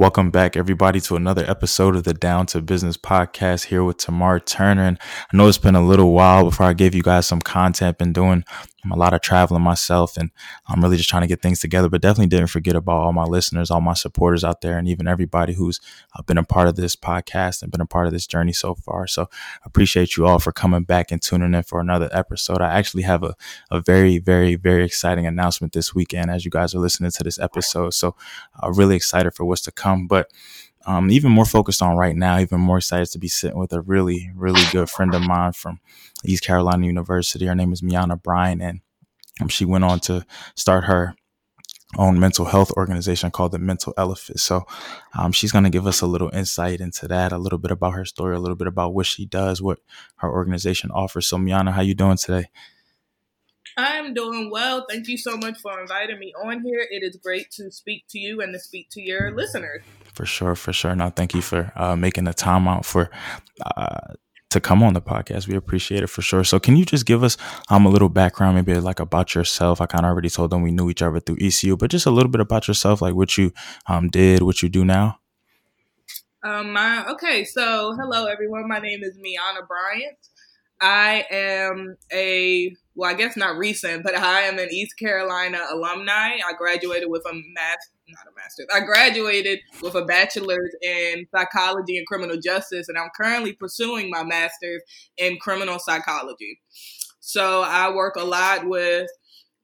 Welcome back, everybody, to another episode of the Down to Business podcast here with Tamar Turner. And I know it's been a little while before I gave you guys some content. Been doing I'm a lot of traveling myself and I'm really just trying to get things together, but definitely didn't forget about all my listeners, all my supporters out there, and even everybody who's been a part of this podcast and been a part of this journey so far. So I appreciate you all for coming back and tuning in for another episode. I actually have a, a very, very, very exciting announcement this weekend as you guys are listening to this episode. So I'm uh, really excited for what's to come, but um, even more focused on right now, even more excited to be sitting with a really, really good friend of mine from East Carolina University. Her name is Miana Bryant, and um, she went on to start her own mental health organization called the Mental Elephant. So um, she's going to give us a little insight into that, a little bit about her story, a little bit about what she does, what her organization offers. So Miana, how you doing today? I'm doing well. Thank you so much for inviting me on here. It is great to speak to you and to speak to your listeners. For sure, for sure. Now, thank you for uh, making the time out for uh, to come on the podcast. We appreciate it for sure. So, can you just give us um a little background, maybe like about yourself? I kind of already told them we knew each other through ECU, but just a little bit about yourself, like what you um did, what you do now. Um, my okay. So, hello everyone. My name is Miana Bryant. I am a well, I guess not recent, but I am an East Carolina alumni. I graduated with a math, not a master's. I graduated with a bachelor's in psychology and criminal justice, and I'm currently pursuing my master's in criminal psychology. So I work a lot with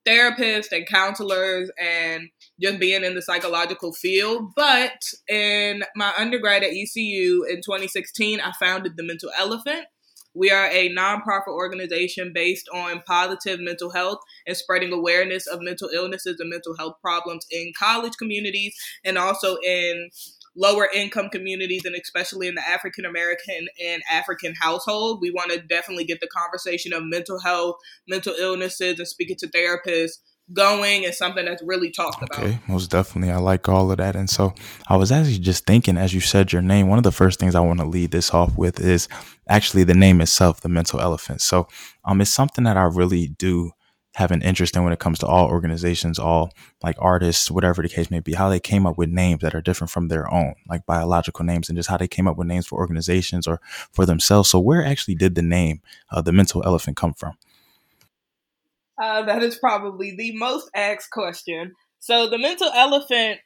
therapists and counselors and just being in the psychological field. But in my undergrad at ECU in 2016, I founded the Mental Elephant we are a nonprofit organization based on positive mental health and spreading awareness of mental illnesses and mental health problems in college communities and also in lower income communities and especially in the African American and African household. We want to definitely get the conversation of mental health, mental illnesses, and speaking to therapists going is something that's really talked about. Okay, most definitely. I like all of that. And so I was actually just thinking as you said your name, one of the first things I want to lead this off with is actually the name itself, the mental elephant. So um it's something that I really do have an interest in when it comes to all organizations, all like artists, whatever the case may be, how they came up with names that are different from their own, like biological names, and just how they came up with names for organizations or for themselves. So, where actually did the name, uh, the mental elephant, come from? Uh, that is probably the most asked question. So the mental elephant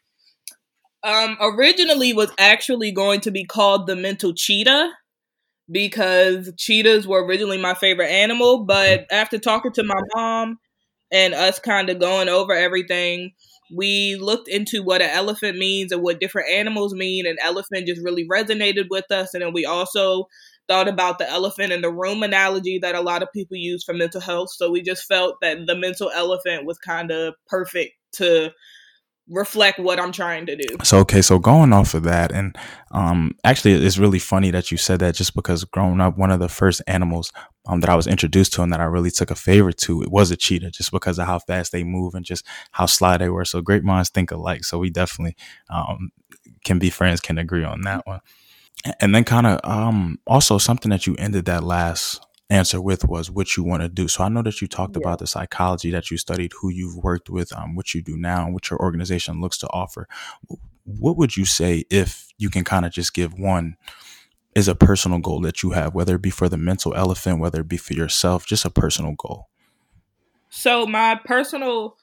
um, originally was actually going to be called the mental cheetah because cheetahs were originally my favorite animal. But after talking to my mom and us kind of going over everything, we looked into what an elephant means and what different animals mean, and elephant just really resonated with us. And then we also thought about the elephant in the room analogy that a lot of people use for mental health. So we just felt that the mental elephant was kind of perfect to reflect what I'm trying to do. So okay, so going off of that, and um, actually, it's really funny that you said that, just because growing up, one of the first animals um that I was introduced to and that I really took a favorite to, it was a cheetah, just because of how fast they move and just how sly they were. So great minds think alike. So we definitely um can be friends, can agree on that one and then kind of um also something that you ended that last answer with was what you want to do. So I know that you talked yeah. about the psychology that you studied, who you've worked with, um, what you do now, and what your organization looks to offer. What would you say if you can kind of just give one is a personal goal that you have, whether it be for the mental elephant, whether it be for yourself, just a personal goal? So my personal,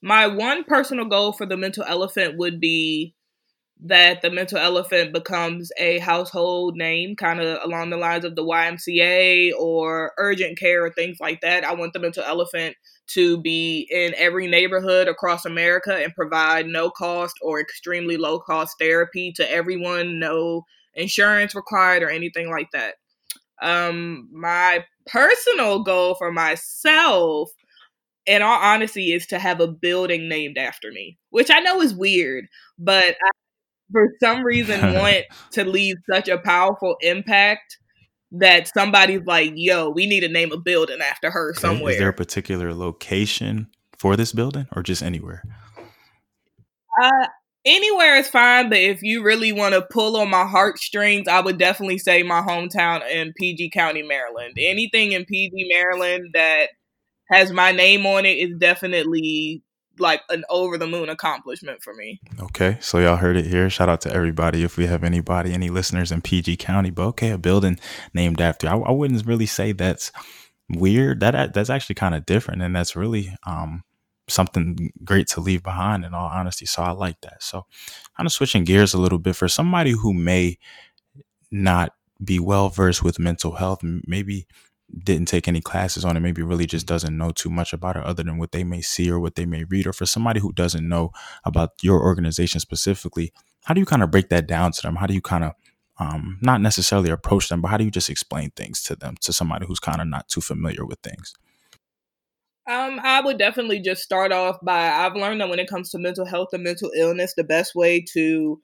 my one personal goal for the mental elephant would be that the mental elephant becomes a household name, kind of along the lines of the YMCA or urgent care or things like that. I want the mental elephant to be in every neighborhood across America and provide no cost or extremely low cost therapy to everyone, no insurance required or anything like that. Um, my personal goal for myself in all honesty, is to have a building named after me, which I know is weird, but I for some reason want to leave such a powerful impact that somebody's like, yo, we need to name a building after her okay. somewhere. Is there a particular location for this building or just anywhere? Uh, anywhere is fine, but if you really want to pull on my heartstrings, I would definitely say my hometown in PG County, Maryland. Anything in PG, Maryland that has my name on it is definitely like an over the moon accomplishment for me. Okay, so y'all heard it here. Shout out to everybody if we have anybody, any listeners in PG County. But okay, a building named after. I, I wouldn't really say that's weird. That that's actually kind of different, and that's really um something great to leave behind. In all honesty, so I like that. So, kind of switching gears a little bit for somebody who may not be well versed with mental health, maybe didn't take any classes on it, maybe really just doesn't know too much about it other than what they may see or what they may read, or for somebody who doesn't know about your organization specifically, how do you kind of break that down to them? How do you kind of um, not necessarily approach them, but how do you just explain things to them to somebody who's kind of not too familiar with things? Um, I would definitely just start off by I've learned that when it comes to mental health and mental illness, the best way to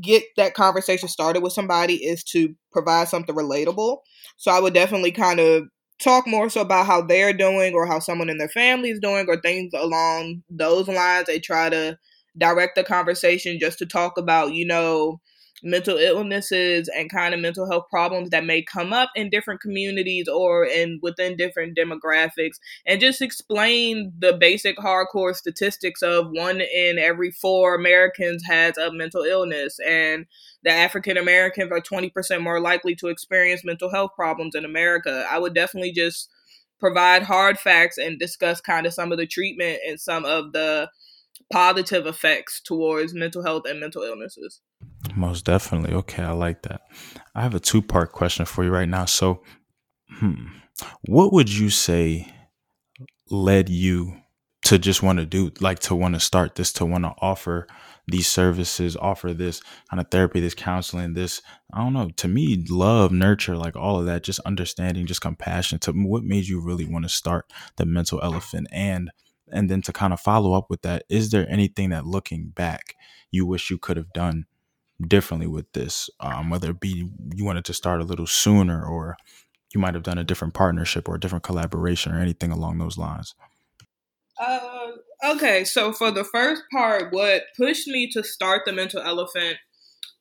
get that conversation started with somebody is to provide something relatable. So I would definitely kind of talk more so about how they're doing or how someone in their family is doing or things along those lines. They try to direct the conversation just to talk about, you know, mental illnesses and kind of mental health problems that may come up in different communities or in within different demographics and just explain the basic hardcore statistics of one in every four Americans has a mental illness and that African Americans are 20% more likely to experience mental health problems in America. I would definitely just provide hard facts and discuss kind of some of the treatment and some of the positive effects towards mental health and mental illnesses. Most definitely. Okay, I like that. I have a two part question for you right now. So, hmm, what would you say led you to just want to do, like to want to start this, to want to offer these services, offer this kind of therapy, this counseling, this, I don't know, to me, love, nurture, like all of that, just understanding, just compassion. To what made you really want to start the mental elephant? And, and then to kind of follow up with that, is there anything that looking back you wish you could have done differently with this, um, whether it be you wanted to start a little sooner or you might have done a different partnership or a different collaboration or anything along those lines? Uh, okay, so for the first part, what pushed me to start the mental elephant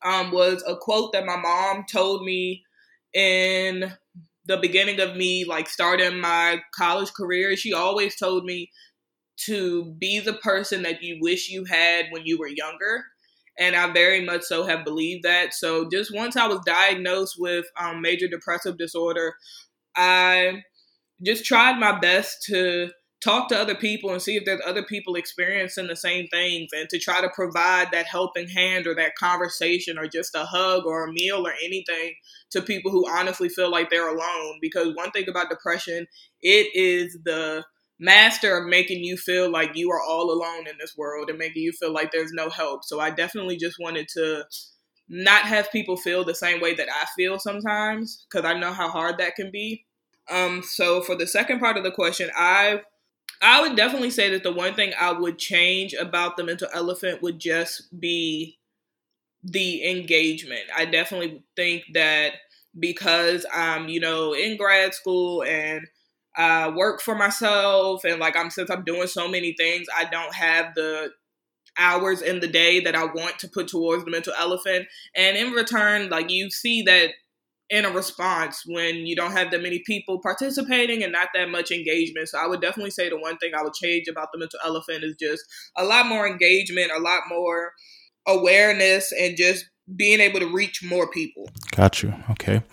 um, was a quote that my mom told me in the beginning of me like starting my college career. She always told me to be the person that you wish you had when you were younger and I very much so have believed that. So just once I was diagnosed with um, major depressive disorder, I just tried my best to talk to other people and see if there's other people experiencing the same things and to try to provide that helping hand or that conversation or just a hug or a meal or anything to people who honestly feel like they're alone because one thing about depression it is the master of making you feel like you are all alone in this world and making you feel like there's no help. So I definitely just wanted to not have people feel the same way that I feel sometimes because I know how hard that can be. Um, so for the second part of the question, I I would definitely say that the one thing I would change about the mental elephant would just be the engagement. I definitely think that because I'm, you know, in grad school and uh, work for myself and like I'm since I'm doing so many things, I don't have the hours in the day that I want to put towards the mental elephant. And in return, like you see that in a response when you don't have that many people participating and not that much engagement. So I would definitely say the one thing I would change about the mental elephant is just a lot more engagement, a lot more awareness, and just being able to reach more people. Got you. Okay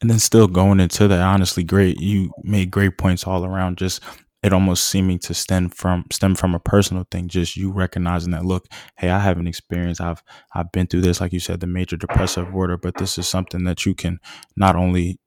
and then still going into that honestly great you made great points all around. Just it almost seeming to stem from stem from a personal thing just you recognizing that look hey i have an experience. I've i've been through this like you said the major depressive order but this is something that you can not only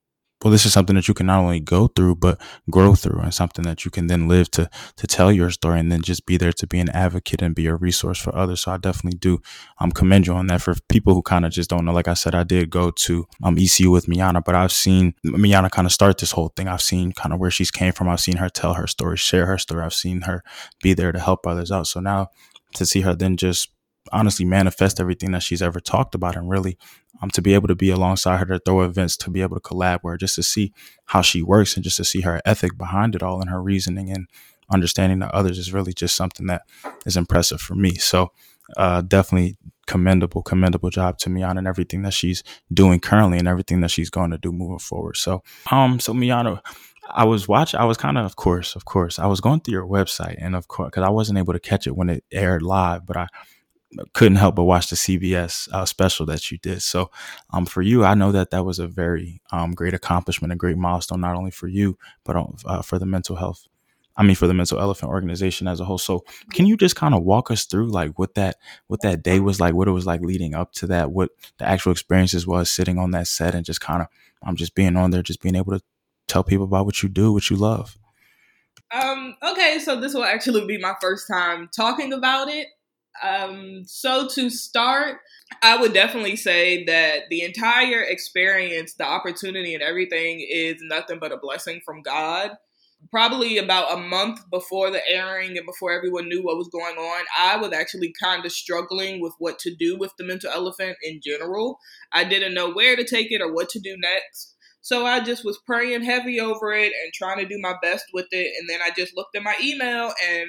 well, this is something that you can not only go through but grow through, and something that you can then live to to tell your story, and then just be there to be an advocate and be a resource for others. So I definitely do um commend you on that. For people who kind of just don't know, like I said, I did go to um ECU with Miana, but I've seen Miana kind of start this whole thing. I've seen kind of where she's came from. I've seen her tell her story, share her story. I've seen her be there to help others out. So now to see her then just honestly manifest everything that she's ever talked about and really um, to be able to be alongside her to throw events to be able to collab her just to see how she works and just to see her ethic behind it all and her reasoning and understanding that others is really just something that is impressive for me so uh, definitely commendable commendable job to Miana and everything that she's doing currently and everything that she's going to do moving forward so um so Miana I was watching. I was kind of, of course, of course, I was going through your website, and of course, because I wasn't able to catch it when it aired live, but I couldn't help but watch the CBS uh, special that you did. So, um, for you, I know that that was a very um, great accomplishment, a great milestone, not only for you but uh, for the mental health. I mean, for the Mental Elephant organization as a whole. So, can you just kind of walk us through like what that what that day was like, what it was like leading up to that, what the actual experiences was sitting on that set, and just kind of I'm um, just being on there, just being able to tell people about what you do, what you love. Um, okay, so this will actually be my first time talking about it. Um, so to start, I would definitely say that the entire experience, the opportunity, and everything is nothing but a blessing from God. Probably about a month before the airing and before everyone knew what was going on, I was actually kind of struggling with what to do with the mental elephant in general. I didn't know where to take it or what to do next. So I just was praying heavy over it and trying to do my best with it. And then I just looked at my email and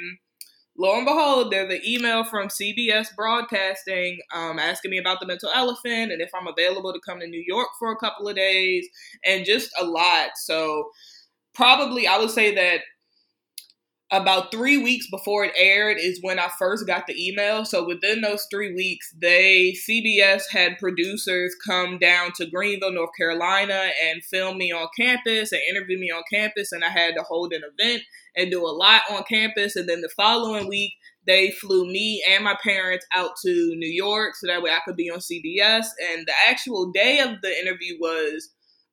lo and behold, there's an email from CBS Broadcasting um, asking me about the mental elephant and if I'm available to come to New York for a couple of days and just a lot. So probably I would say that about three weeks before it aired is when I first got the email. So within those three weeks, they CBS had producers come down to Greenville, North Carolina, and film me on campus and interview me on campus, and I had to hold an event and do a lot on campus. And then the following week, they flew me and my parents out to New York so that way I could be on CBS. And the actual day of the interview was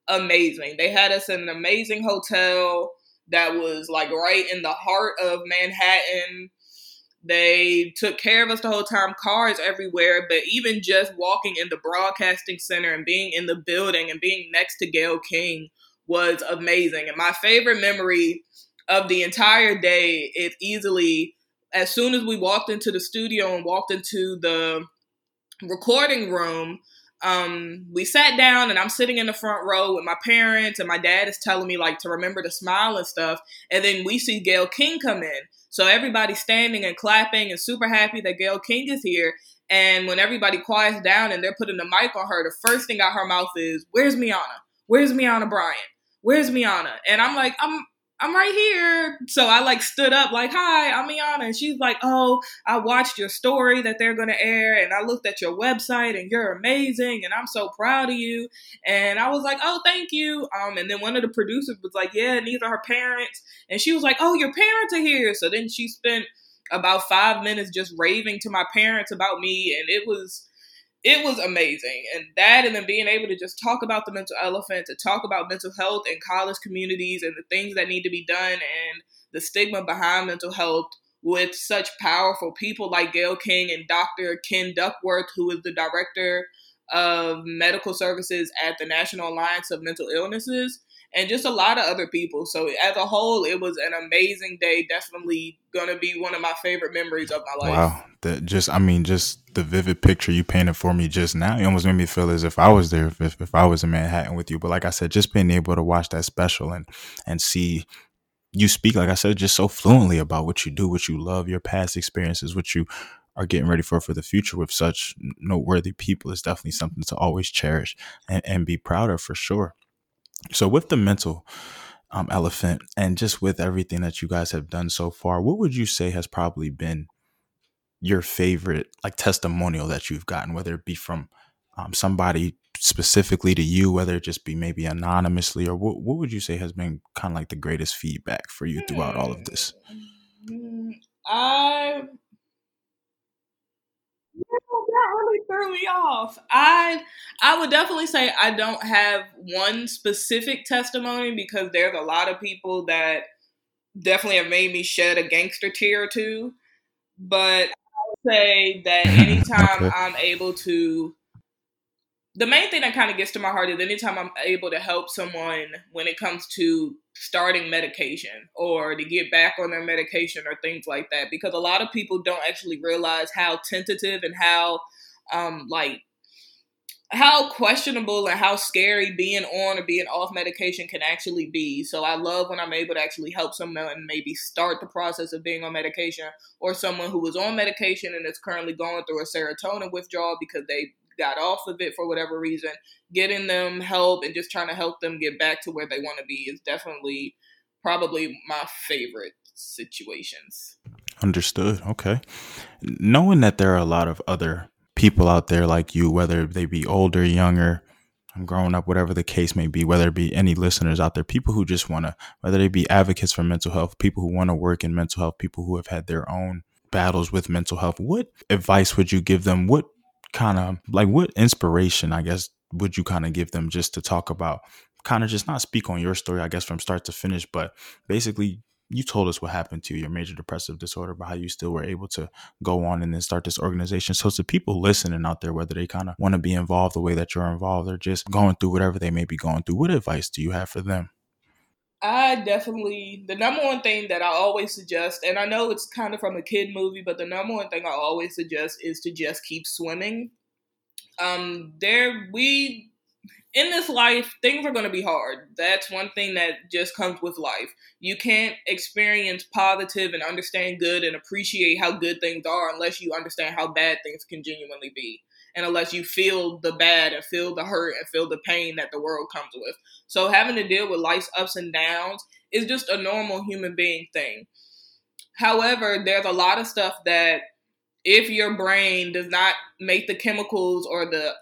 amazing. They had us in an amazing hotel that was like right in the heart of Manhattan. They took care of us the whole time, cars everywhere, but even just walking in the broadcasting center and being in the building and being next to Gayle King was amazing. And my favorite memory of the entire day is easily as soon as we walked into the studio and walked into the recording room, um, we sat down and I'm sitting in the front row with my parents and my dad is telling me like to remember to smile and stuff. And then we see Gayle King come in. So everybody's standing and clapping and super happy that Gayle King is here. And when everybody quiets down and they're putting the mic on her, the first thing out her mouth is, Where's Miana? Where's Miana Bryant? Where's Miana? And I'm like, I'm I'm right here. So I like stood up, like, hi, I'm Miana. And she's like, oh, I watched your story that they're going to air. And I looked at your website and you're amazing. And I'm so proud of you. And I was like, oh, thank you. Um, and then one of the producers was like, yeah, these are her parents. And she was like, oh, your parents are here. So then she spent about five minutes just raving to my parents about me. And it was, it was amazing. And that, and then being able to just talk about the mental elephant, to talk about mental health in college communities and the things that need to be done and the stigma behind mental health with such powerful people like Gayle King and Dr. Ken Duckworth, who is the director of medical services at the National Alliance of Mental Illnesses and just a lot of other people. So as a whole, it was an amazing day. Definitely gonna be one of my favorite memories of my life. Wow, that just I mean, just the vivid picture you painted for me just now, it almost made me feel as if I was there, if, if I was in Manhattan with you. But like I said, just being able to watch that special and and see you speak, like I said, just so fluently about what you do, what you love, your past experiences, what you are getting ready for for the future with such noteworthy people is definitely something to always cherish and, and be proud of for sure. So with the mental um, elephant and just with everything that you guys have done so far, what would you say has probably been your favorite like testimonial that you've gotten, whether it be from um, somebody specifically to you, whether it just be maybe anonymously, or what, what would you say has been kind of like the greatest feedback for you throughout all of this? Hmm, I really threw me off. I I would definitely say I don't have one specific testimony because there's a lot of people that definitely have made me shed a gangster tear or two. But I would say that anytime okay. I'm able to the main thing that kind of gets to my heart is anytime I'm able to help someone when it comes to starting medication or to get back on their medication or things like that, because a lot of people don't actually realize how tentative and how, um, like, how questionable and how scary being on or being off medication can actually be. So I love when I'm able to actually help someone and maybe start the process of being on medication or someone who was on medication and is currently going through a serotonin withdrawal because they got off of it for whatever reason, getting them help and just trying to help them get back to where they want to be is definitely probably my favorite situations. Understood. Okay. Knowing that there are a lot of other people out there like you, whether they be older, younger, growing up, whatever the case may be, whether it be any listeners out there, people who just want to, whether they be advocates for mental health, people who want to work in mental health, people who have had their own battles with mental health, what advice would you give them? What kind of, like, what inspiration, I guess, would you kind of give them just to talk about, kind of just not speak on your story, I guess, from start to finish, but basically you told us what happened to you, your major depressive disorder, but how you still were able to go on and then start this organization. So to people listening out there, whether they kind of want to be involved the way that you're involved or just going through whatever they may be going through, what advice do you have for them? I definitely the number one thing that I always suggest, and I know it's kind of from a kid movie, but the number one thing I always suggest is to just keep swimming. Um, there we in this life, things are going to be hard. That's one thing that just comes with life. You can't experience positive and understand good and appreciate how good things are unless you understand how bad things can genuinely be. And unless you feel the bad and feel the hurt and feel the pain that the world comes with. So having to deal with life's ups and downs is just a normal human being thing. However, there's a lot of stuff that if your brain does not make the chemicals or the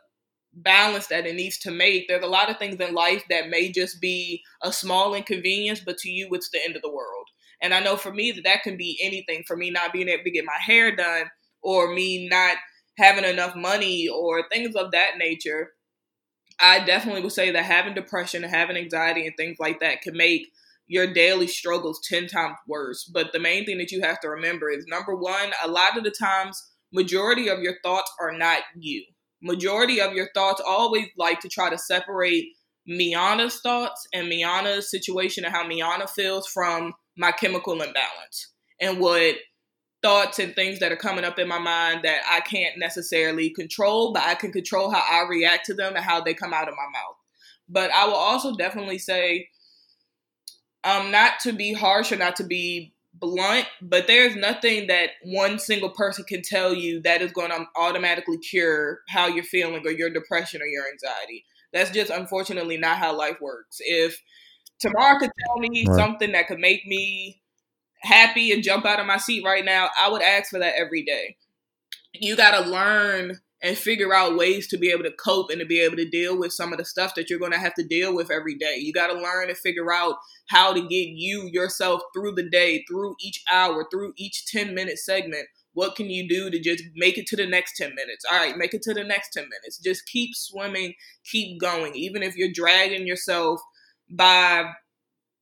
balance that it needs to make. There's a lot of things in life that may just be a small inconvenience, but to you, it's the end of the world. And I know for me that that can be anything for me not being able to get my hair done or me not having enough money or things of that nature. I definitely would say that having depression having anxiety and things like that can make your daily struggles 10 times worse. But the main thing that you have to remember is number one, a lot of the times, majority of your thoughts are not you majority of your thoughts always like to try to separate Miana's thoughts and Miana's situation and how Miana feels from my chemical imbalance and what thoughts and things that are coming up in my mind that I can't necessarily control, but I can control how I react to them and how they come out of my mouth. But I will also definitely say, um, not to be harsh or not to be blunt, but there's nothing that one single person can tell you that is going to automatically cure how you're feeling or your depression or your anxiety. That's just unfortunately not how life works. If Tamar could tell me right. something that could make me happy and jump out of my seat right now, I would ask for that every day. You got to learn and figure out ways to be able to cope and to be able to deal with some of the stuff that you're going to have to deal with every day. You got to learn and figure out how to get you yourself through the day, through each hour, through each 10 minute segment. What can you do to just make it to the next 10 minutes? All right, make it to the next 10 minutes. Just keep swimming, keep going. Even if you're dragging yourself by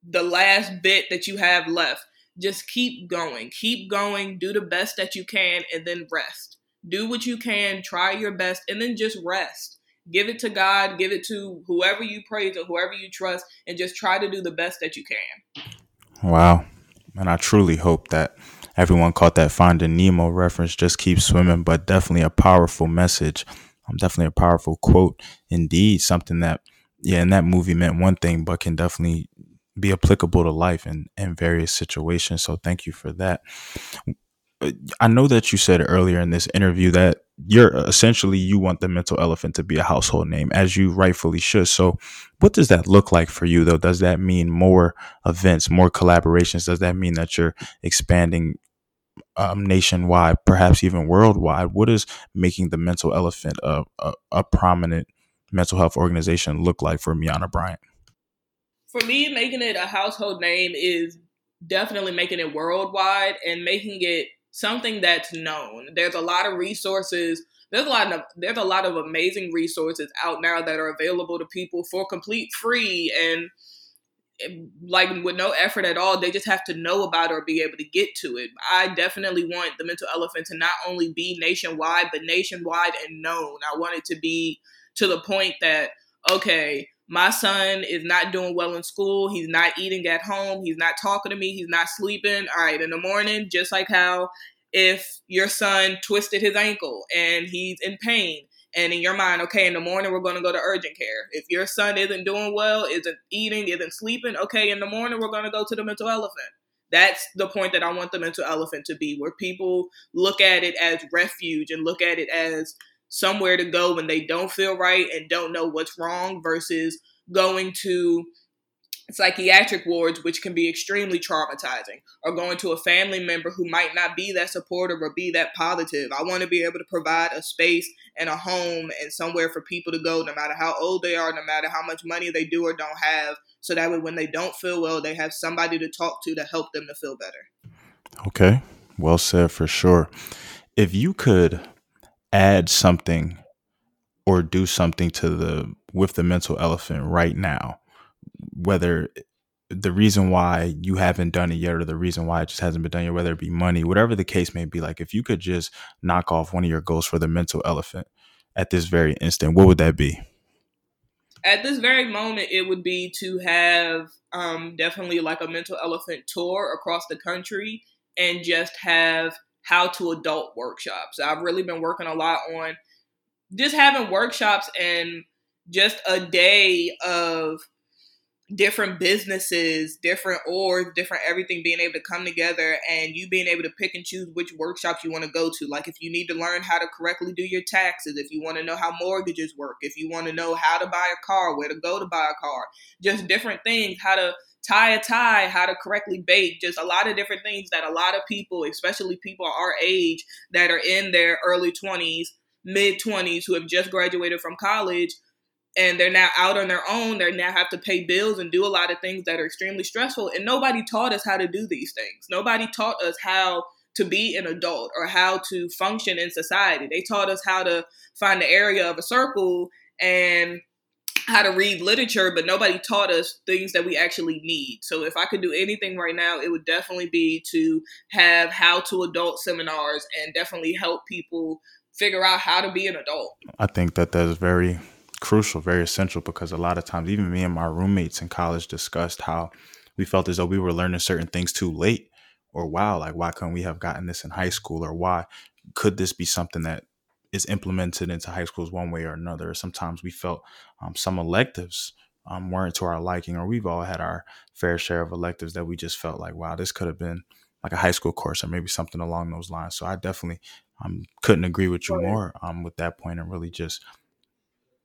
the last bit that you have left, just keep going. Keep going, do the best that you can, and then rest do what you can, try your best, and then just rest. Give it to God, give it to whoever you praise or whoever you trust, and just try to do the best that you can. Wow. And I truly hope that everyone caught that Finding Nemo reference. Just keep swimming, but definitely a powerful message. Um, definitely a powerful quote. Indeed, something that, yeah, in that movie meant one thing, but can definitely be applicable to life in, in various situations. So thank you for that. I know that you said earlier in this interview that you're essentially you want the mental elephant to be a household name as you rightfully should. So what does that look like for you though? Does that mean more events, more collaborations? Does that mean that you're expanding um, nationwide, perhaps even worldwide? What is making the mental elephant a, a, a prominent mental health organization look like for Miana Bryant? For me, making it a household name is definitely making it worldwide and making it something that's known. There's a lot of resources. There's a lot of there's a lot of amazing resources out now that are available to people for complete free and eh, like with no effort at all. They just have to know about or be able to get to it. I definitely want the mental elephant to not only be nationwide, but nationwide and known. I want it to be to the point that okay, my son is not doing well in school. He's not eating at home. He's not talking to me. He's not sleeping. All right, in the morning, just like how if your son twisted his ankle and he's in pain, and in your mind, okay, in the morning we're going to go to urgent care. If your son isn't doing well, isn't eating, isn't sleeping, okay, in the morning we're going to go to the mental elephant. That's the point that I want the mental elephant to be, where people look at it as refuge and look at it as somewhere to go when they don't feel right and don't know what's wrong versus going to psychiatric wards, which can be extremely traumatizing, or going to a family member who might not be that supportive or be that positive. I want to be able to provide a space and a home and somewhere for people to go, no matter how old they are, no matter how much money they do or don't have, so that way when they don't feel well, they have somebody to talk to to help them to feel better. Okay, well said for sure. If you could add something or do something to the with the mental elephant right now whether the reason why you haven't done it yet or the reason why it just hasn't been done yet, whether it be money, whatever the case may be, like if you could just knock off one of your goals for the mental elephant at this very instant, what would that be? At this very moment, it would be to have um, definitely like a mental elephant tour across the country and just have how to adult workshops. I've really been working a lot on just having workshops and just a day of different businesses, different orgs, different everything being able to come together and you being able to pick and choose which workshops you want to go to. Like if you need to learn how to correctly do your taxes, if you want to know how mortgages work, if you want to know how to buy a car, where to go to buy a car, just different things, how to tie a tie, how to correctly bake, just a lot of different things that a lot of people, especially people our age that are in their early 20s, mid 20s who have just graduated from college and they're now out on their own. They now have to pay bills and do a lot of things that are extremely stressful. And nobody taught us how to do these things. Nobody taught us how to be an adult or how to function in society. They taught us how to find the area of a circle and how to read literature, but nobody taught us things that we actually need. So if I could do anything right now, it would definitely be to have how to adult seminars and definitely help people figure out how to be an adult. I think that that is very crucial, very essential because a lot of times, even me and my roommates in college discussed how we felt as though we were learning certain things too late, or wow, like why couldn't we have gotten this in high school, or why could this be something that is implemented into high schools one way or another? Sometimes we felt um, some electives um, weren't to our liking, or we've all had our fair share of electives that we just felt like, wow, this could have been like a high school course or maybe something along those lines. So I definitely um, couldn't agree with you more um, with that point and really just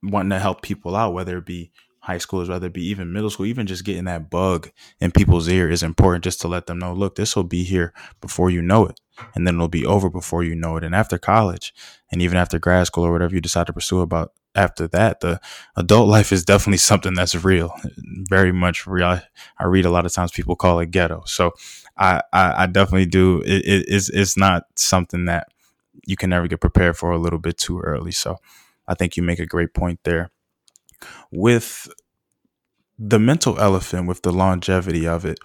wanting to help people out, whether it be high schoolers, whether it be even middle school, even just getting that bug in people's ear is important just to let them know, look, this will be here before you know it. And then it'll be over before you know it. And after college and even after grad school or whatever you decide to pursue about after that, the adult life is definitely something that's real, very much real. I, I read a lot of times people call it ghetto. So I, I, I definitely do. It, it, it's, it's not something that you can never get prepared for a little bit too early. So I think you make a great point there. With the mental elephant, with the longevity of it,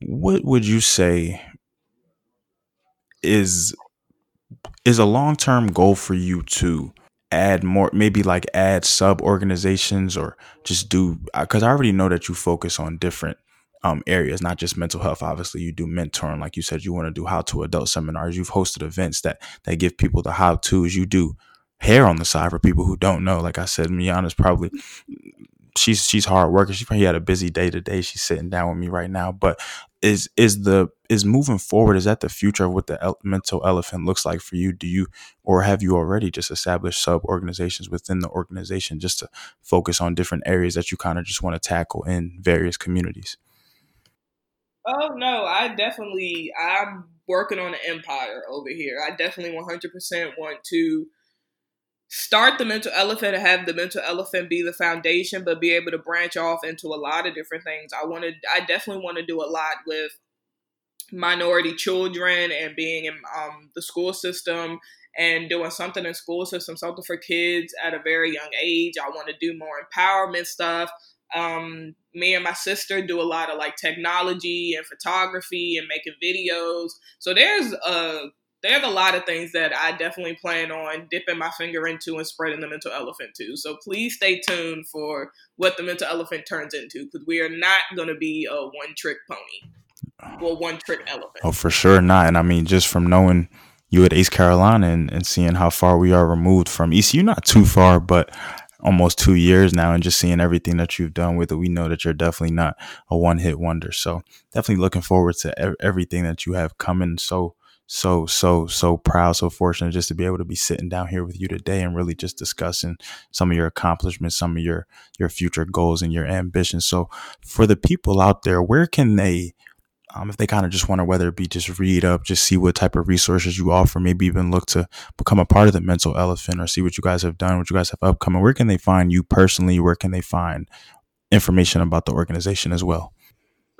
what would you say is is a long term goal for you to add more maybe like add sub organizations or just do because i already know that you focus on different um, areas not just mental health. Obviously you do mentoring like you said you want to do how to adult seminars. You've hosted events that that give people the how to's you do hair on the side for people who don't know. Like I said, Miana's probably she's she's hard working. She probably had a busy day today. She's sitting down with me right now. But is is the is moving forward? Is that the future of what the mental elephant looks like for you? Do you or have you already just established sub organizations within the organization just to focus on different areas that you kind of just want to tackle in various communities? Oh no, I definitely I'm working on an empire over here. I definitely 100% want to start the mental elephant and have the mental elephant be the foundation, but be able to branch off into a lot of different things. I wanted, I definitely want to do a lot with minority children and being in um, the school system and doing something in school system, something for kids at a very young age. I want to do more empowerment stuff. Um, me and my sister do a lot of like technology and photography and making videos. So there's a there's a lot of things that I definitely plan on dipping my finger into and spreading the mental elephant to. So please stay tuned for what the mental elephant turns into because we are not going to be a one trick pony. Well, one trick elephant. Oh, for sure not. And I mean, just from knowing you at East Carolina and, and seeing how far we are removed from ECU, not too far, but almost two years now and just seeing everything that you've done with it, we know that you're definitely not a one hit wonder. So definitely looking forward to everything that you have coming. So so so so proud so fortunate just to be able to be sitting down here with you today and really just discussing some of your accomplishments some of your your future goals and your ambitions. So for the people out there where can they um, if they kind of just want to whether it be just read up just see what type of resources you offer maybe even look to become a part of the mental elephant or see what you guys have done what you guys have upcoming where can they find you personally? Where can they find information about the organization as well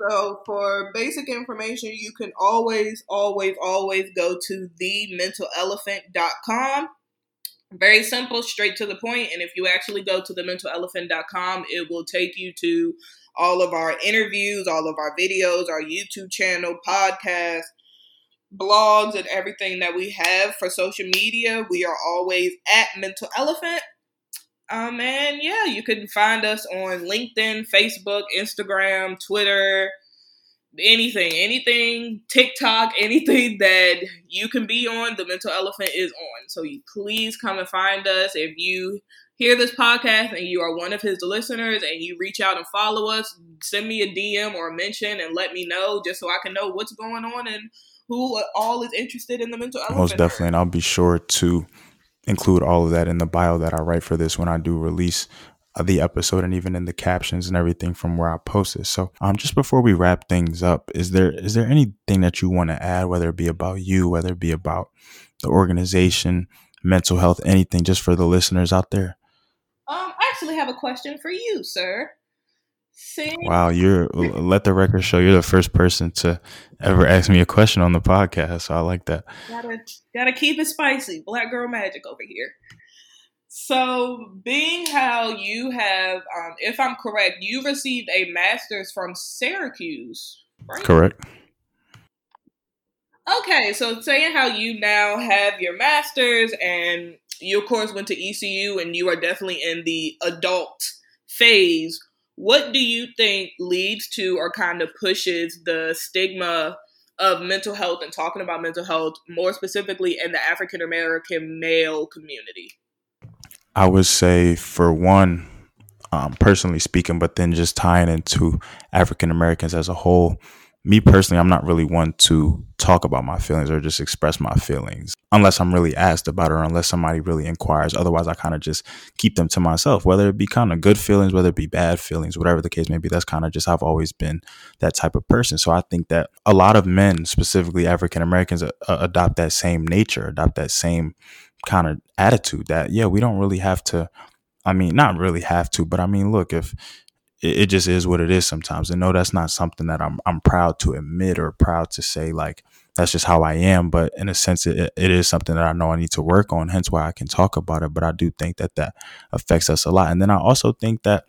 so for basic information, you can always, always, always go to thementalelephant.com. Very simple, straight to the point. And if you actually go to thementalelephant.com, it will take you to all of our interviews, all of our videos, our YouTube channel, podcast, blogs, and everything that we have for social media. We are always at Mental Elephant. Um, and yeah, you can find us on LinkedIn, Facebook, Instagram, Twitter, anything, anything, TikTok, anything that you can be on, the mental elephant is on. So you please come and find us. If you hear this podcast and you are one of his listeners and you reach out and follow us, send me a DM or a mention and let me know just so I can know what's going on and who all is interested in the mental elephant. Most definitely. And I'll be sure to include all of that in the bio that I write for this when I do release uh, the episode and even in the captions and everything from where I post it. So, um, just before we wrap things up, is there is there anything that you want to add, whether it be about you, whether it be about the organization, mental health, anything, just for the listeners out there? Um, I actually have a question for you, sir. Wow, you're let the record show you're the first person to ever ask me a question on the podcast. So I like that. Gotta gotta keep it spicy. Black girl magic over here. So, being how you have, um, if I'm correct, you received a master's from Syracuse, right? Correct. Okay, so saying how you now have your master's and you, of course, went to ECU and you are definitely in the adult phase what do you think leads to or kind of pushes the stigma of mental health and talking about mental health more specifically in the African American male community? I would say, for one, um, personally speaking, but then just tying into African Americans as a whole, me personally, I'm not really one to talk about my feelings or just express my feelings unless I'm really asked about it or unless somebody really inquires. Otherwise, I kind of just keep them to myself, whether it be kind of good feelings, whether it be bad feelings, whatever the case may be. That's kind of just, I've always been that type of person. So I think that a lot of men, specifically African Americans, uh, adopt that same nature, adopt that same kind of attitude that, yeah, we don't really have to. I mean, not really have to, but I mean, look, if it, it just is what it is sometimes. And no, that's not something that I'm I'm proud to admit or proud to say like that's just how I am. But in a sense, it, it is something that I know I need to work on. Hence why I can talk about it. But I do think that that affects us a lot. And then I also think that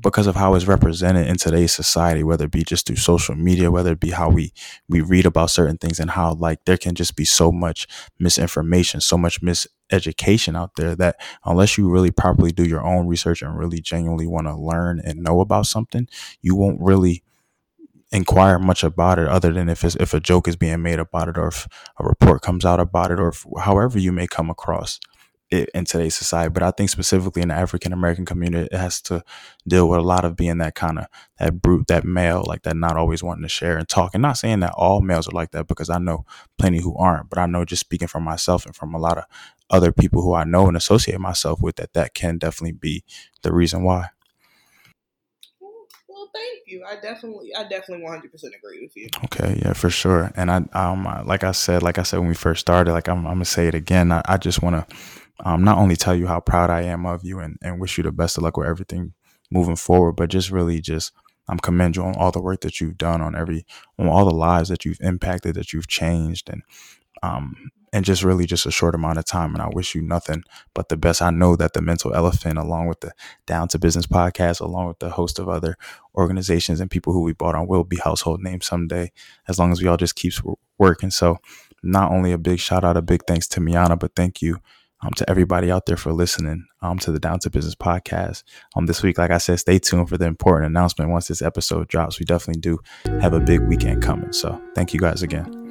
because of how it's represented in today's society, whether it be just through social media, whether it be how we we read about certain things and how like there can just be so much misinformation, so much miseducation out there that unless you really properly do your own research and really genuinely want to learn and know about something, you won't really inquire much about it other than if it's, if a joke is being made about it or if a report comes out about it or if, however you may come across it in today's society. But I think specifically in the African American community, it has to deal with a lot of being that kind of that brute, that male, like that not always wanting to share and talk. And not saying that all males are like that because I know plenty who aren't, but I know just speaking from myself and from a lot of other people who I know and associate myself with that that can definitely be the reason why. Well, thank you. I definitely, I definitely 100% agree with you. Okay, yeah, for sure. And I, um, like I said, like I said when we first started, like I'm, I'm gonna say it again. I, I just want to um, not only tell you how proud I am of you and, and wish you the best of luck with everything moving forward, but just really just I'm commend you on all the work that you've done on every on all the lives that you've impacted, that you've changed, and um and just really just a short amount of time. And I wish you nothing but the best. I know that the Mental Elephant, along with the Down to Business podcast, along with the host of other organizations and people who we brought on, will be household names someday, as long as we all just keeps working. So, not only a big shout out, a big thanks to Miana, but thank you um, to everybody out there for listening um, to the Down to Business podcast. Um, this week, like I said, stay tuned for the important announcement once this episode drops. We definitely do have a big weekend coming. So thank you guys again.